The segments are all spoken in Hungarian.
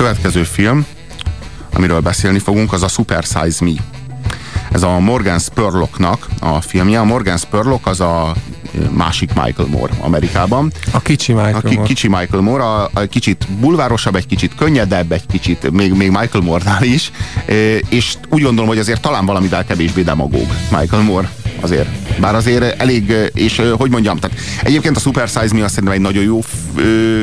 következő film, amiről beszélni fogunk, az a Super Size Me. Ez a Morgan Spurlocknak a filmje. A Morgan Spurlock az a másik Michael Moore Amerikában. A kicsi Michael a ki, Moore. Kicsi Michael Moore, a, a kicsit bulvárosabb, egy kicsit könnyedebb, egy kicsit még, még Michael Moore-nál is, és úgy gondolom, hogy azért talán valamivel kevésbé demagóg Michael Moore azért. Bár azért elég, és hogy mondjam, tehát egyébként a Super Size Me azt szerintem egy nagyon jó,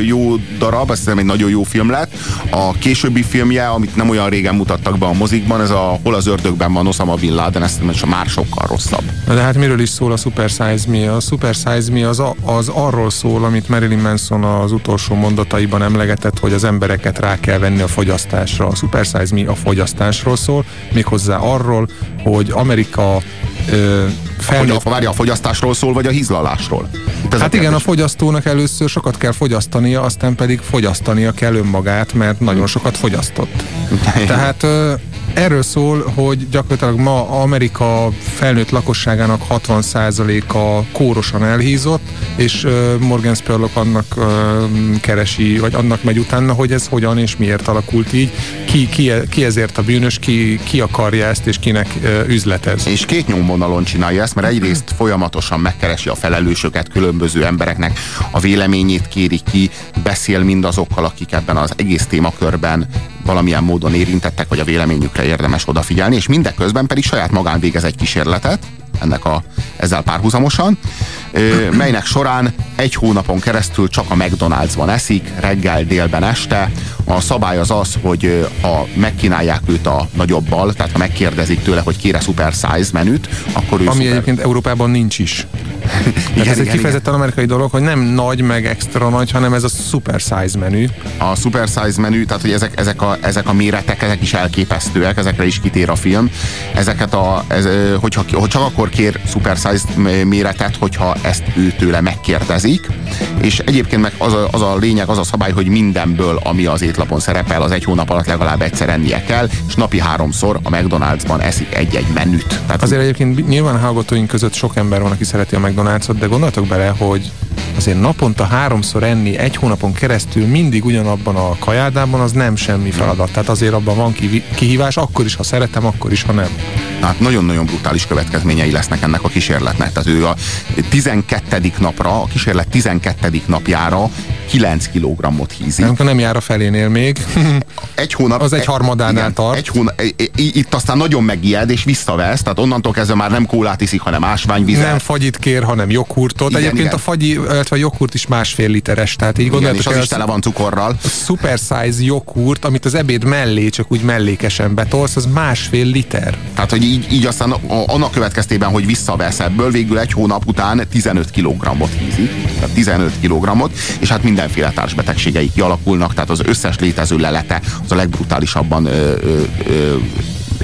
jó darab, azt szerintem egy nagyon jó film lett. A későbbi filmje, amit nem olyan régen mutattak be a mozikban, ez a Hol az ördögben van Osama Bin Laden, ezt szerintem már sokkal rosszabb. De hát miről is szól a Super Size Me? A Super Size Me az, a, az arról szól, amit Marilyn Manson az utolsó mondataiban emlegetett, hogy az embereket rá kell venni a fogyasztásra. A Super Size Me a fogyasztásról szól, méghozzá arról, hogy Amerika ö, felnőtt... A, várja, a fogyasztásról szól, vagy a hízlalásról? Ez hát a igen, a fogyasztónak először sokat kell fogyasztania, aztán pedig fogyasztania kell önmagát, mert nagyon sokat fogyasztott. Tehát erről szól, hogy gyakorlatilag ma Amerika felnőtt lakosságának 60%-a kórosan elhízott, és Morgan Spurlock annak keresi, vagy annak megy utána, hogy ez hogyan és miért alakult így, ki, ki, ki ezért a bűnös, ki, ki akarja ezt, és kinek üzletez. És két nyomvonalon csinálja ezt, mert egyrészt folyamatosan megkeresi a felelősöket különböző embereknek, a véleményét kéri ki, beszél mindazokkal, akik ebben az egész témakörben valamilyen módon érintettek, vagy a véleményükre érdemes odafigyelni, és mindeközben pedig saját magán végez egy kísérletet, ennek a, ezzel párhuzamosan, melynek során egy hónapon keresztül csak a McDonald'sban eszik, reggel, délben, este. A szabály az az, hogy ha megkínálják őt a nagyobbal, tehát ha megkérdezik tőle, hogy kére super size menüt, akkor ő Ami szuper... egyébként Európában nincs is. Igen, ez egy kifejezetten amerikai dolog, hogy nem nagy, meg extra nagy, hanem ez a super size menü. A super size menü, tehát hogy ezek, ezek, a, ezek a méretek, ezek is elképesztőek, ezekre is kitér a film. Ezeket a, ez, hogyha, hogy csak akkor kér super size méretet, hogyha ezt ő tőle megkérdezik, és egyébként meg az a, az a lényeg, az a szabály, hogy mindenből, ami az étlapon szerepel, az egy hónap alatt legalább egyszer ennie kell, és napi háromszor a McDonald'sban eszik egy-egy menüt. Tehát Azért egyébként nyilván hallgatóink között sok ember van, aki szereti a McDonald's-ot, de gondoltok bele, hogy azért naponta háromszor enni egy hónapon keresztül mindig ugyanabban a kajádában, az nem semmi feladat. Tehát azért abban van kihívás, akkor is, ha szeretem, akkor is, ha nem. Hát nagyon-nagyon brutális következményei lesznek ennek a kísérletnek. Tehát ő a 12. napra, a kísérlet 12. napjára 9 kg-ot hízik. Nem, nem jár a felénél még. Egy hónap. Az egy harmadánál igen, tart. Egy hónap, itt aztán nagyon megijed és visszavesz, tehát onnantól kezdve már nem kólát iszik, hanem ásványvizet. Nem fagyit kér, hanem joghurtot. Igen, Egyébként igen. a fagyi, illetve a joghurt is másfél literes, tehát így gondoljátok. És az is tele van cukorral. A super size joghurt, amit az ebéd mellé csak úgy mellékesen betolsz, az másfél liter. Tehát, hogy így, így aztán annak következtében, hogy visszavesz ebből, végül egy hónap után 15 kg-ot hízik. Tehát 15 kg-ot, és hát mindenféle társbetegségei kialakulnak, tehát az összes létező lelete az a legbrutálisabban ö, ö, ö,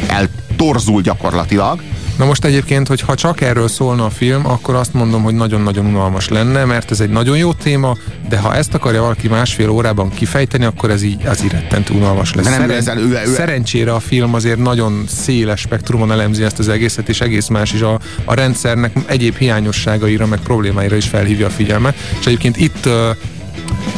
eltorzul gyakorlatilag Na most egyébként, hogy ha csak erről szólna a film, akkor azt mondom, hogy nagyon-nagyon unalmas lenne, mert ez egy nagyon jó téma, de ha ezt akarja valaki másfél órában kifejteni, akkor ez így az rettentő unalmas lesz. nem, Szeren- ő, ő, Szerencsére a film azért nagyon széles spektrumon elemzi ezt az egészet, és egész más is a, a rendszernek egyéb hiányosságaira, meg problémáira is felhívja a figyelmet. És egyébként itt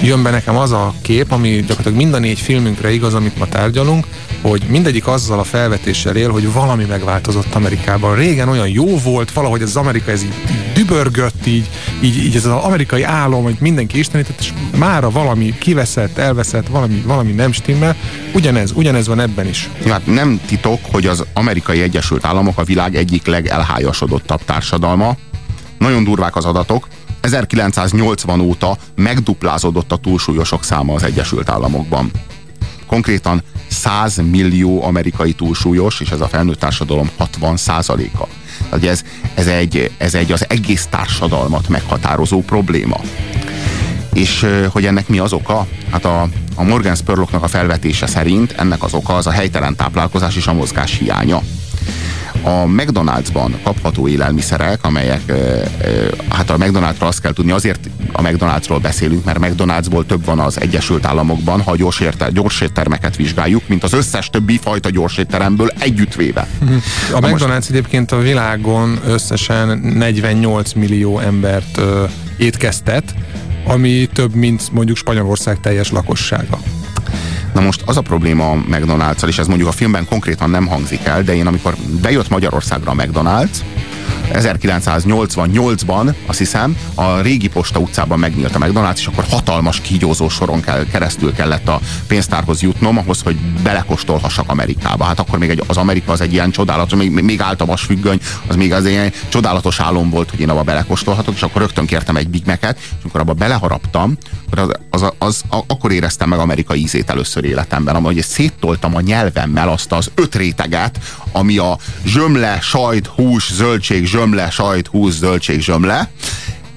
jön be nekem az a kép, ami gyakorlatilag mind a négy filmünkre igaz, amit ma tárgyalunk, hogy mindegyik azzal a felvetéssel él, hogy valami megváltozott Amerikában. Régen olyan jó volt, valahogy az Amerika ez így, dübörgött, így, így, így ez az amerikai álom, hogy mindenki istenített, és mára valami kiveszett, elveszett, valami, valami nem stimmel. Ugyanez, ugyanez van ebben is. Hát nem titok, hogy az amerikai Egyesült Államok a világ egyik legelhájasodottabb társadalma. Nagyon durvák az adatok. 1980 óta megduplázódott a túlsúlyosok száma az Egyesült Államokban. Konkrétan 100 millió amerikai túlsúlyos, és ez a felnőtt társadalom 60 százaléka. Tehát ez, ez, egy, ez egy az egész társadalmat meghatározó probléma. És hogy ennek mi az oka? Hát a, a Morgan Spurlocknak a felvetése szerint ennek az oka az a helytelen táplálkozás és a mozgás hiánya a McDonald'sban kapható élelmiszerek, amelyek, hát a McDonald'sra azt kell tudni, azért a McDonald'sról beszélünk, mert McDonald'sból több van az Egyesült Államokban, ha gyors, érte, gyors éttermeket vizsgáljuk, mint az összes többi fajta gyors étteremből együttvéve. A Na McDonald's most... egyébként a világon összesen 48 millió embert ö, étkeztet, ami több, mint mondjuk Spanyolország teljes lakossága. Na most az a probléma a mcdonalds és ez mondjuk a filmben konkrétan nem hangzik el, de én amikor bejött Magyarországra a McDonald's, 1988-ban, azt hiszem, a régi Posta utcában megnyílt a McDonald's, és akkor hatalmas kígyózó soron kell, keresztül kellett a pénztárhoz jutnom, ahhoz, hogy belekostolhassak Amerikába. Hát akkor még egy, az Amerika az egy ilyen csodálatos, még, még állt a vasfüggöny, az még az ilyen csodálatos álom volt, hogy én abba belekóstolhatok, és akkor rögtön kértem egy Big Mac-et, és amikor abba beleharaptam, az, az, az, az, akkor éreztem meg amerikai ízét először életemben, ahogy széttoltam a nyelvemmel azt az öt réteget, ami a zsömle, sajt, hús, zöldség, zsömle, sajt, hús, zöldség, zsömle.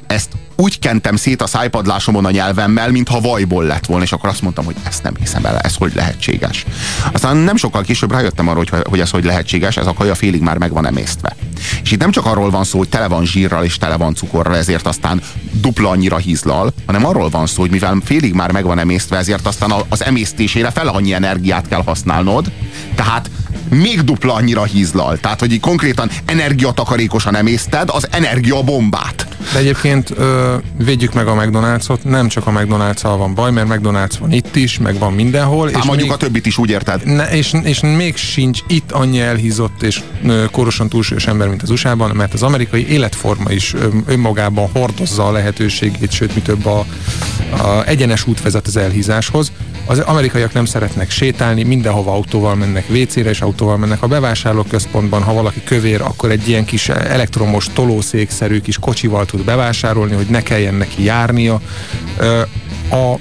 Ezt úgy kentem szét a szájpadlásomon a nyelvemmel, mintha vajból lett volna, és akkor azt mondtam, hogy ezt nem hiszem el, ez hogy lehetséges. Aztán nem sokkal később rájöttem arra, hogy, hogy ez hogy lehetséges, ez a kaja félig már meg van emésztve. És itt nem csak arról van szó, hogy tele van zsírral és tele van cukorral, ezért aztán dupla annyira hízlal, hanem arról van szó, hogy mivel félig már meg van emésztve, ezért aztán az emésztésére fel annyi energiát kell használnod, tehát még dupla annyira hízlal. Tehát, hogy konkrétan energiatakarékosan emészted az energiabombát. De egyébként ö, védjük meg a McDonald's-ot, nem csak a mcdonalds van baj, mert McDonald's van itt is, meg van mindenhol. és mondjuk a többit is, úgy érted? Ne, és, és még sincs itt annyi elhízott és ö, korosan túlsúlyos ember, mint az USA-ban, mert az amerikai életforma is ö, önmagában hordozza a lehetőségét, sőt, mi több a, a egyenes út vezet az elhízáshoz. Az amerikaiak nem szeretnek sétálni, mindenhova autóval mennek, WC-re és autóval mennek. A bevásárlóközpontban, ha valaki kövér, akkor egy ilyen kis elektromos tolószékszerű kis kocsival tud bevásárolni, hogy ne kelljen neki járnia. A,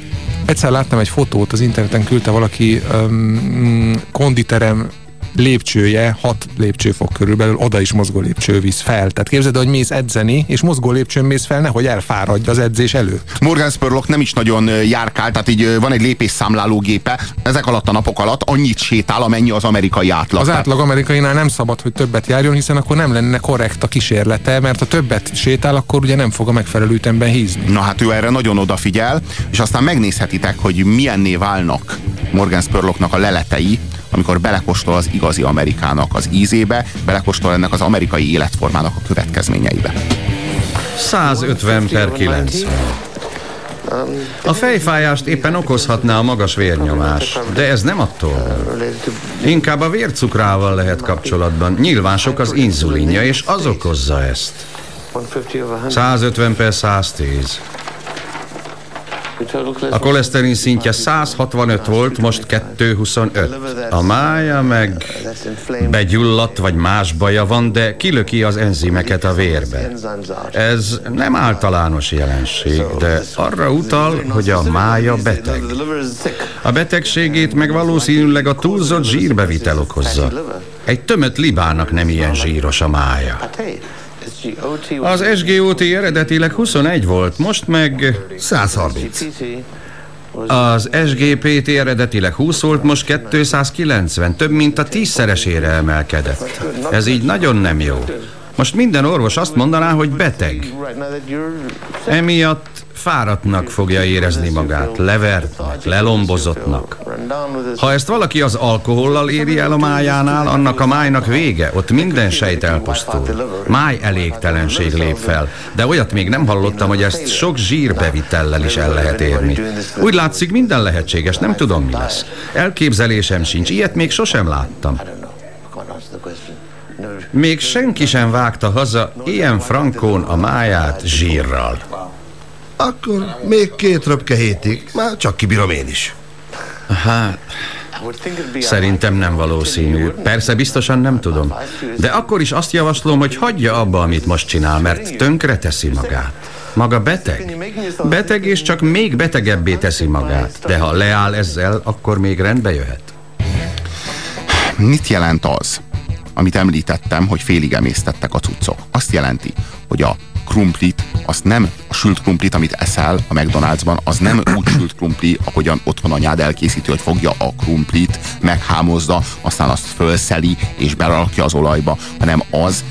egyszer láttam egy fotót, az interneten küldte valaki um, konditerem lépcsője 6 lépcsőfok körülbelül, oda is mozgó lépcső visz fel. Tehát képzeld, hogy mész edzeni, és mozgó lépcsőn mész fel, nehogy elfáradj az edzés előtt. Morgan Spurlock nem is nagyon járkál, tehát így van egy lépésszámláló gépe, ezek alatt a napok alatt annyit sétál, amennyi az amerikai átlag. Az átlag amerikainál nem szabad, hogy többet járjon, hiszen akkor nem lenne korrekt a kísérlete, mert ha többet sétál, akkor ugye nem fog a megfelelő ütemben hízni. Na hát ő erre nagyon odafigyel, és aztán megnézhetitek, hogy milyenné válnak Morgan Spurlocknak a leletei, amikor belekóstol az igazi Amerikának az ízébe, belekóstol ennek az amerikai életformának a következményeibe. 150 per 90. A fejfájást éppen okozhatná a magas vérnyomás, de ez nem attól. Inkább a vércukrával lehet kapcsolatban. Nyilván sok az inzulinja, és az okozza ezt. 150 per 110. A koleszterin szintje 165 volt, most 225. A mája meg begyulladt, vagy más baja van, de kilöki az enzimeket a vérbe. Ez nem általános jelenség, de arra utal, hogy a mája beteg. A betegségét meg valószínűleg a túlzott zsírbevitel okozza. Egy tömött libának nem ilyen zsíros a mája. Az SGOT eredetileg 21 volt, most meg 130. Az SGPT eredetileg 20 volt, most 290, több mint a tízszeresére emelkedett. Ez így nagyon nem jó. Most minden orvos azt mondaná, hogy beteg. Emiatt fáradtnak fogja érezni magát, levertnek, lelombozottnak. Ha ezt valaki az alkohollal éri el a májánál, annak a májnak vége, ott minden sejt elpusztul. Máj elégtelenség lép fel, de olyat még nem hallottam, hogy ezt sok zsírbevitellel is el lehet érni. Úgy látszik, minden lehetséges, nem tudom mi lesz. Elképzelésem sincs, ilyet még sosem láttam. Még senki sem vágta haza ilyen frankón a máját zsírral. Akkor még két röpke hétig, már csak kibírom én is. Hát, Szerintem nem valószínű. Persze biztosan nem tudom. De akkor is azt javaslom, hogy hagyja abba, amit most csinál, mert tönkre teszi magát. Maga beteg? Beteg és csak még betegebbé teszi magát. De ha leáll ezzel, akkor még rendbe jöhet. Mit jelent az, amit említettem, hogy félig emésztettek a cuccok? Azt jelenti, hogy a krumplit, azt nem sült krumplit, amit eszel a McDonald'sban, az nem úgy sült krumpli, ahogyan otthon anyád elkészíti, hogy fogja a krumplit, meghámozza, aztán azt fölszeli és berakja az olajba, hanem az,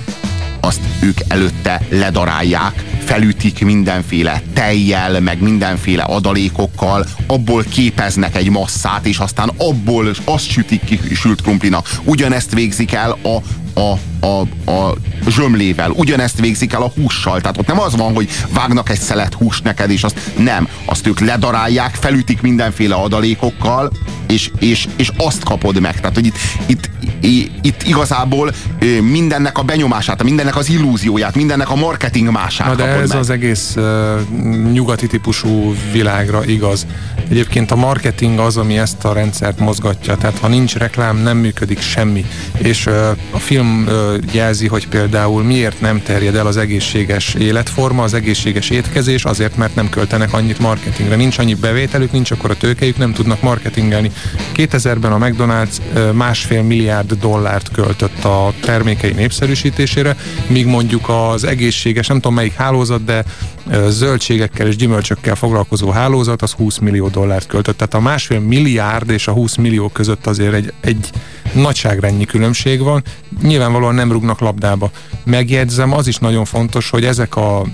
azt ők előtte ledarálják, felütik mindenféle tejjel, meg mindenféle adalékokkal, abból képeznek egy masszát, és aztán abból azt sütik ki sült krumplinak. Ugyanezt végzik el a, a, a, a zsömlével, ugyanezt végzik el a hússal. Tehát ott nem az van, hogy vágnak egy szelet húst neked, és azt nem. Azt ők ledarálják, felütik mindenféle adalékokkal, és, és, és azt kapod meg. Tehát, hogy itt, itt, itt igazából mindennek a benyomását, mindennek az illúzióját, mindennek a marketing mását Na de ez meg. az egész uh, nyugati típusú világra igaz. Egyébként a marketing az, ami ezt a rendszert mozgatja. Tehát ha nincs reklám, nem működik semmi. És uh, a film uh, jelzi, hogy például miért nem terjed el az egészséges életforma, az egészséges étkezés, azért, mert nem költenek annyit marketingre. Nincs annyi bevételük, nincs akkor a tőkejük, nem tudnak marketingelni. 2000-ben a McDonald's másfél milliárd dollárt költött a termékei népszerűsítésére, míg mondjuk az egészséges, nem tudom melyik hálózat, de zöldségekkel és gyümölcsökkel foglalkozó hálózat az 20 millió dollárt költött. Tehát a másfél milliárd és a 20 millió között azért egy, egy nagyságrennyi különbség van. Nyilvánvalóan nem rúgnak labdába. Megjegyzem, az is nagyon fontos, hogy ezek a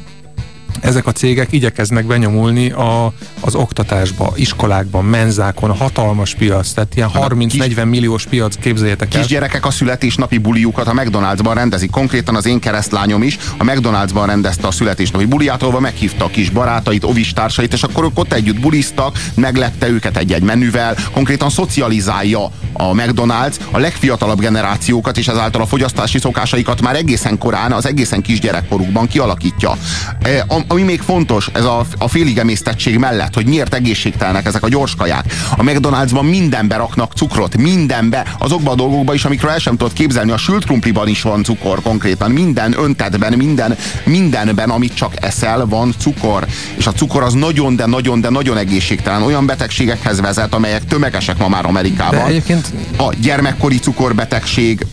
ezek a cégek igyekeznek benyomulni a, az oktatásba, iskolákban, menzákon, hatalmas piac, tehát ilyen 30-40 hát milliós piac, képzeljétek el. Kisgyerekek a születésnapi buliukat a McDonald'sban rendezik. Konkrétan az én keresztlányom is a McDonald'sban rendezte a születésnapi buliát, ahol meghívta a kis barátait, ovistársait, és akkor ott együtt buliztak, meglepte őket egy-egy menüvel, konkrétan szocializálja a McDonald's a legfiatalabb generációkat, és ezáltal a fogyasztási szokásaikat már egészen korán, az egészen kisgyerekkorukban kialakítja. E, ami még fontos, ez a, a féligemésztettség mellett, hogy miért egészségtelenek ezek a gyors kaják. A McDonald'sban mindenbe raknak cukrot, mindenbe, azokban a dolgokban is, amikről el sem tudod képzelni. A sült krumpliban is van cukor konkrétan, minden öntetben, minden, mindenben, amit csak eszel, van cukor. És a cukor az nagyon, de nagyon, de nagyon egészségtelen. Olyan betegségekhez vezet, amelyek tömegesek ma már Amerikában. De egyébként... A gyermekkori cukorbetegség,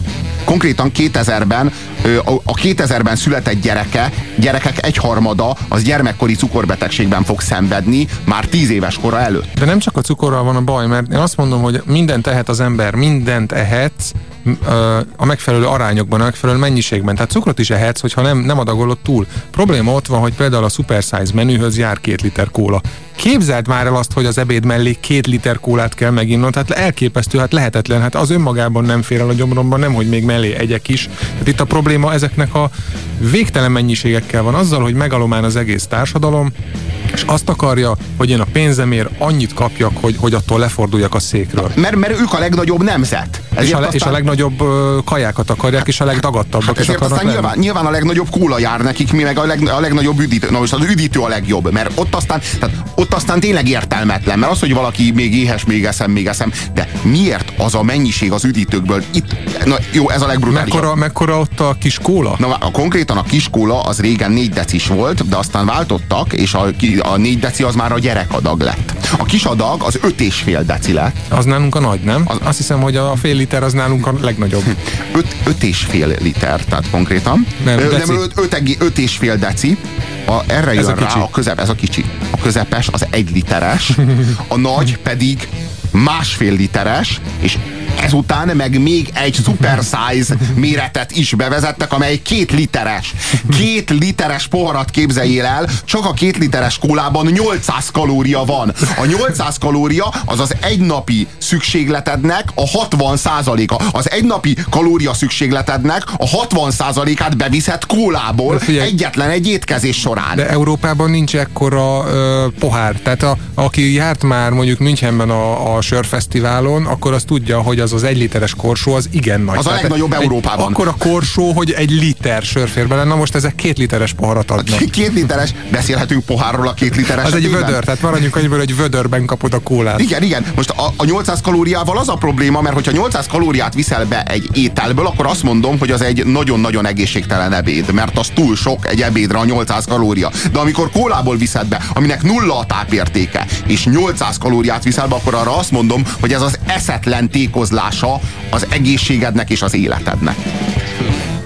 konkrétan 2000-ben a 2000-ben született gyereke, gyerekek egyharmada az gyermekkori cukorbetegségben fog szenvedni már 10 éves kora előtt. De nem csak a cukorral van a baj, mert én azt mondom, hogy mindent ehet az ember, mindent ehetsz, a megfelelő arányokban, a megfelelő mennyiségben. Tehát cukrot is ehetsz, hogyha nem, nem adagolod túl. Probléma ott van, hogy például a super size menühöz jár két liter kóla. Képzeld már el azt, hogy az ebéd mellé két liter kólát kell meginnod, tehát elképesztő, hát lehetetlen, hát az önmagában nem fér el a gyomromban, nem, hogy még mellé egyek is. Tehát itt a probléma ezeknek a végtelen mennyiségekkel van, azzal, hogy megalomán az egész társadalom, és azt akarja, hogy én a pénzemért annyit kapjak, hogy, hogy attól leforduljak a székről. Mert, mert ők a legnagyobb nemzet. és a, aztán... és a legnagyobb kajákat akarják, és a legdagadtabbak hát is akarnak aztán nyilván, nyilván, a legnagyobb kóla jár nekik, mi meg a, leg, a legnagyobb üdítő. Na most az üdítő a legjobb, mert ott aztán, tehát ott aztán tényleg értelmetlen, mert az, hogy valaki még éhes, még eszem, még eszem, de miért az a mennyiség az üdítőkből? Itt, na jó, ez a legbrutálisabb. Mekkora, mekkora ott a kis kóla? Na, a, konkrétan a kis kóla az régen 4 decis volt, de aztán váltottak, és a, a 4 deci az már a gyerekadag lett. A kis adag az 5 és fél deci lett. Az nálunk a nagy, nem? Az, Azt hiszem, hogy a fél liter az nálunk a legnagyobb. 5, 5 és fél liter, tehát konkrétan. Nem, deci. nem 5, 5 és fél deci. A, erre jön ez a rá kicsi. a közep, ez a kicsi. A közepes az egy literes, a nagy pedig másfél literes, és ezután meg még egy super size méretet is bevezettek, amely két literes. Két literes poharat képzeljél el, csak a két literes kólában 800 kalória van. A 800 kalória az az egynapi szükségletednek a 60 százaléka. Az egynapi kalória szükségletednek a 60 százalékát beviszed kólából figyelj, egyetlen egy étkezés során. De Európában nincs ekkora ö, pohár. Tehát a, aki járt már mondjuk Münchenben a, a sörfesztiválon, akkor az tudja, hogy az az egy literes korsó az igen nagy. Az a legnagyobb egy, Európában. Akkor a korsó, hogy egy liter sör fér bele. Na most ezek két literes poharat adnak. Két literes, beszélhetünk pohárról a két literes. Az egy vödör, tehát maradjunk annyiből, egy vödörben kapod a kólát. Igen, igen. Most a, a 800 kalóriával az a probléma, mert hogyha 800 kalóriát viszel be egy ételből, akkor azt mondom, hogy az egy nagyon-nagyon egészségtelen ebéd, mert az túl sok egy ebédre a 800 kalória. De amikor kólából viszed be, aminek nulla a tápértéke, és 800 kalóriát viszel be, akkor arra azt mondom, hogy ez az eszetlen tékozlása az egészségednek és az életednek.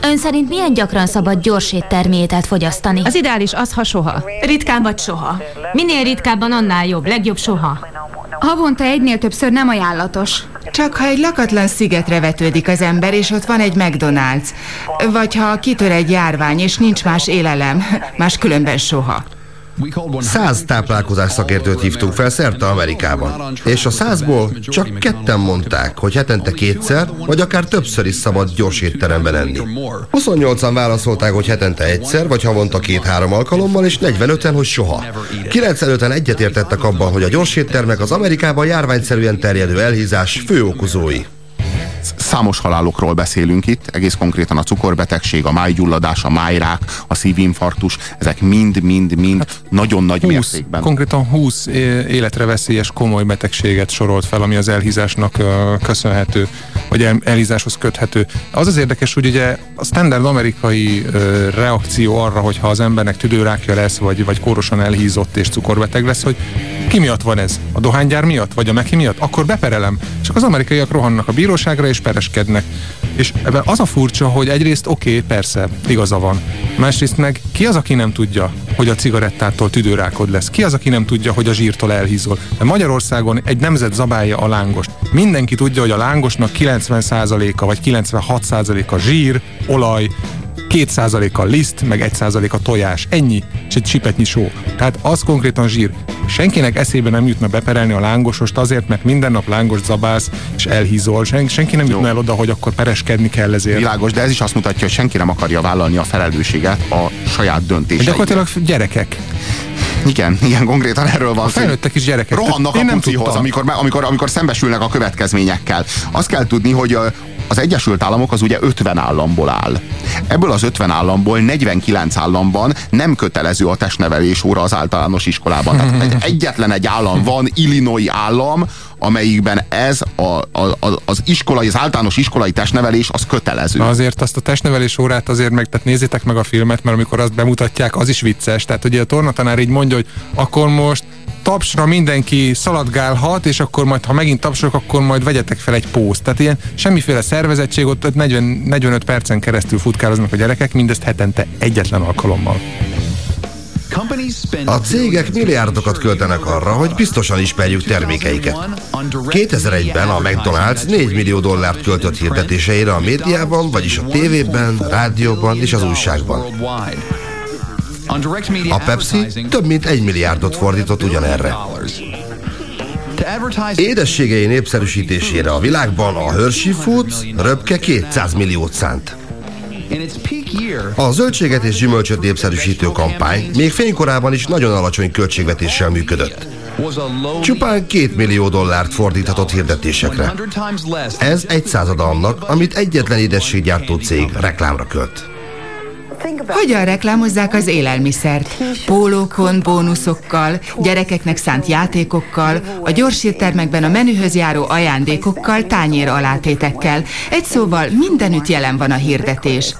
Ön szerint milyen gyakran szabad gyors éttermételt fogyasztani? Az ideális az, ha soha. Ritkán vagy soha. Minél ritkábban, annál jobb. Legjobb soha. Havonta egynél többször nem ajánlatos. Csak ha egy lakatlan szigetre vetődik az ember, és ott van egy McDonald's. Vagy ha kitör egy járvány, és nincs más élelem, más különben soha. Száz táplálkozás szakértőt hívtunk fel szerte Amerikában, és a százból csak ketten mondták, hogy hetente kétszer, vagy akár többször is szabad gyors étteremben enni. 28-an válaszolták, hogy hetente egyszer, vagy havonta két-három alkalommal, és 45-en, hogy soha. 95-en egyetértettek abban, hogy a gyors éttermek az Amerikában járványszerűen terjedő elhízás fő okozói. Számos halálokról beszélünk itt, egész konkrétan a cukorbetegség, a májgyulladás, a májrák, a szívinfarktus, ezek mind-mind-mind hát nagyon nagy 20, mértékben. Konkrétan 20 életre veszélyes komoly betegséget sorolt fel, ami az elhízásnak köszönhető, vagy el, elhízáshoz köthető. Az az érdekes, hogy ugye a standard amerikai reakció arra, hogyha az embernek tüdőrákja lesz, vagy, vagy kórosan elhízott és cukorbeteg lesz, hogy ki miatt van ez? A dohánygyár miatt? Vagy a meki miatt? Akkor beperelem. Csak az amerikaiak rohannak a bíróságra és pereskednek. És ebben az a furcsa, hogy egyrészt oké, okay, persze, igaza van. Másrészt meg ki az, aki nem tudja, hogy a cigarettától tüdőrákod lesz? Ki az, aki nem tudja, hogy a zsírtól elhízol? De Magyarországon egy nemzet zabálja a lángost. Mindenki tudja, hogy a lángosnak 90%-a vagy 96%-a zsír, olaj, 2%-a liszt, meg 1%-a tojás. Ennyi, és egy csipetnyi só. Tehát az konkrétan zsír. Senkinek eszébe nem jutna beperelni a lángosost azért, mert minden nap lángos zabálsz és elhízol. Sen, senki nem jutna el oda, hogy akkor pereskedni kell ezért. Világos, de ez is azt mutatja, hogy senki nem akarja vállalni a felelősséget a saját döntéseiért. Gyakorlatilag gyerekek. Igen, igen, konkrétan erről van szó. Felnőttek is gyerekek. Rohannak a pucihoz, amikor, amikor, amikor szembesülnek a következményekkel. Azt kell tudni, hogy az Egyesült Államok az ugye 50 államból áll. Ebből az 50 államból 49 államban nem kötelező a testnevelés óra az általános iskolában. Tehát egyetlen egy állam van, Illinois állam, amelyikben ez a, a, az iskolai, az általános iskolai testnevelés az kötelező. Na azért azt a testnevelés órát azért meg, tehát nézzétek meg a filmet, mert amikor azt bemutatják, az is vicces. Tehát ugye a tornatanár így mondja, hogy akkor most tapsra mindenki szaladgálhat, és akkor majd, ha megint tapsolok, akkor majd vegyetek fel egy pószt. Tehát ilyen semmiféle szervezettség, ott 40, 45 percen keresztül futkároznak a gyerekek, mindezt hetente egyetlen alkalommal. A cégek milliárdokat költenek arra, hogy biztosan ismerjük termékeiket. 2001-ben a McDonald's 4 millió dollárt költött hirdetéseire a médiában, vagyis a tévében, rádióban és az újságban. A Pepsi több mint egy milliárdot fordított ugyanerre. Édességei népszerűsítésére a világban a Hershey Foods röpke 200 milliót szánt. A zöldséget és gyümölcsöt népszerűsítő kampány még fénykorában is nagyon alacsony költségvetéssel működött. Csupán két millió dollárt fordíthatott hirdetésekre. Ez egy százada annak, amit egyetlen édességgyártó cég reklámra költ. Hogyan reklámozzák az élelmiszert? Pólókon, bónuszokkal, gyerekeknek szánt játékokkal, a gyorsírtermekben a menühöz járó ajándékokkal, tányér alátétekkel. Egy szóval mindenütt jelen van a hirdetés.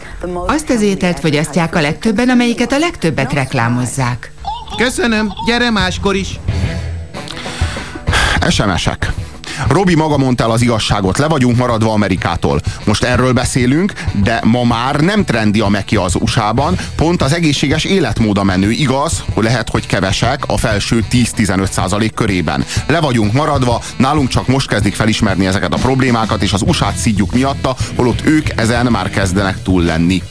Azt az ételt fogyasztják a legtöbben, amelyiket a legtöbbet reklámozzák. Köszönöm, gyere máskor is! SMS-ek. Robi maga mondta az igazságot, le vagyunk maradva Amerikától. Most erről beszélünk, de ma már nem trendi a meki az USA-ban, pont az egészséges életmód a menő. Igaz, hogy lehet, hogy kevesek a felső 10-15 százalék körében. Le vagyunk maradva, nálunk csak most kezdik felismerni ezeket a problémákat, és az USA-t szidjuk miatta, holott ők ezen már kezdenek túl lenni.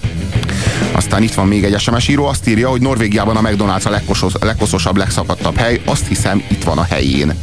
Aztán itt van még egy SMS író, azt írja, hogy Norvégiában a McDonald's a legkoszosabb, legszakadtabb hely. Azt hiszem, itt van a helyén.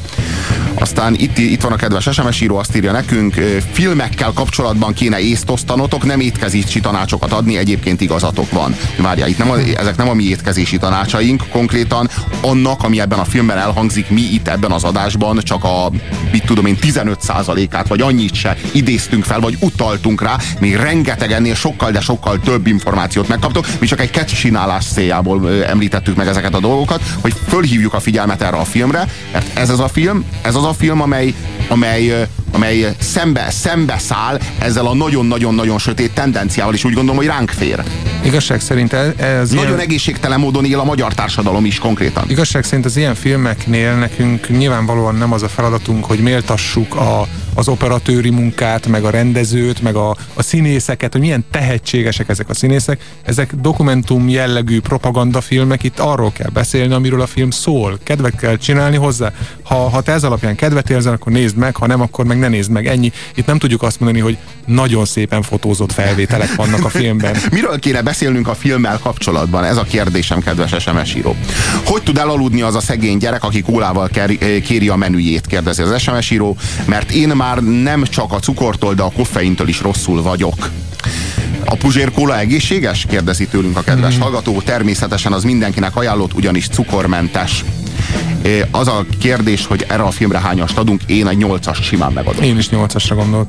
Aztán itt, itt van a kedves SMS író, azt írja nekünk, filmekkel kapcsolatban kéne észt osztanotok, nem étkezési tanácsokat adni, egyébként igazatok van. Várjál, itt nem a, ezek nem a mi étkezési tanácsaink, konkrétan annak, ami ebben a filmben elhangzik, mi itt ebben az adásban csak a, mit tudom én, 15%-át, vagy annyit se idéztünk fel, vagy utaltunk rá, még rengeteg ennél sokkal, de sokkal több információt megkaptok. Mi csak egy ketcsinálás céljából említettük meg ezeket a dolgokat, hogy fölhívjuk a figyelmet erre a filmre, mert ez az a film, ez az a film, amely, amely, amely szembe, szembe száll ezzel a nagyon-nagyon-nagyon sötét tendenciával, és úgy gondolom, hogy ránk fér. Igazság szerint ez, ez Nagyon ilyen... egészségtelen módon él a magyar társadalom is konkrétan. Igazság szerint az ilyen filmeknél nekünk nyilvánvalóan nem az a feladatunk, hogy méltassuk a az operatőri munkát, meg a rendezőt, meg a, a színészeket, hogy milyen tehetségesek ezek a színészek. Ezek dokumentum jellegű propagandafilmek, itt arról kell beszélni, amiről a film szól. Kedvet kell csinálni hozzá. Ha, ha te ez alapján kedvet érzel, akkor nézd meg, ha nem, akkor meg ne nézd meg. Ennyi. Itt nem tudjuk azt mondani, hogy nagyon szépen fotózott felvételek vannak a filmben. Miről kéne beszélnünk a filmmel kapcsolatban? Ez a kérdésem, kedves SMS író. Hogy tud elaludni az a szegény gyerek, aki kólával kéri a menüjét, kérdezi az SMS író, mert én már nem csak a cukortól, de a koffeintől is rosszul vagyok. A puzsérkóla egészséges? kérdezi tőlünk a kedves mm. hallgató. Természetesen az mindenkinek ajánlott, ugyanis cukormentes. Az a kérdés, hogy erre a filmre hányast adunk, én egy nyolcas simán megadom. Én is nyolcasra gondoltam.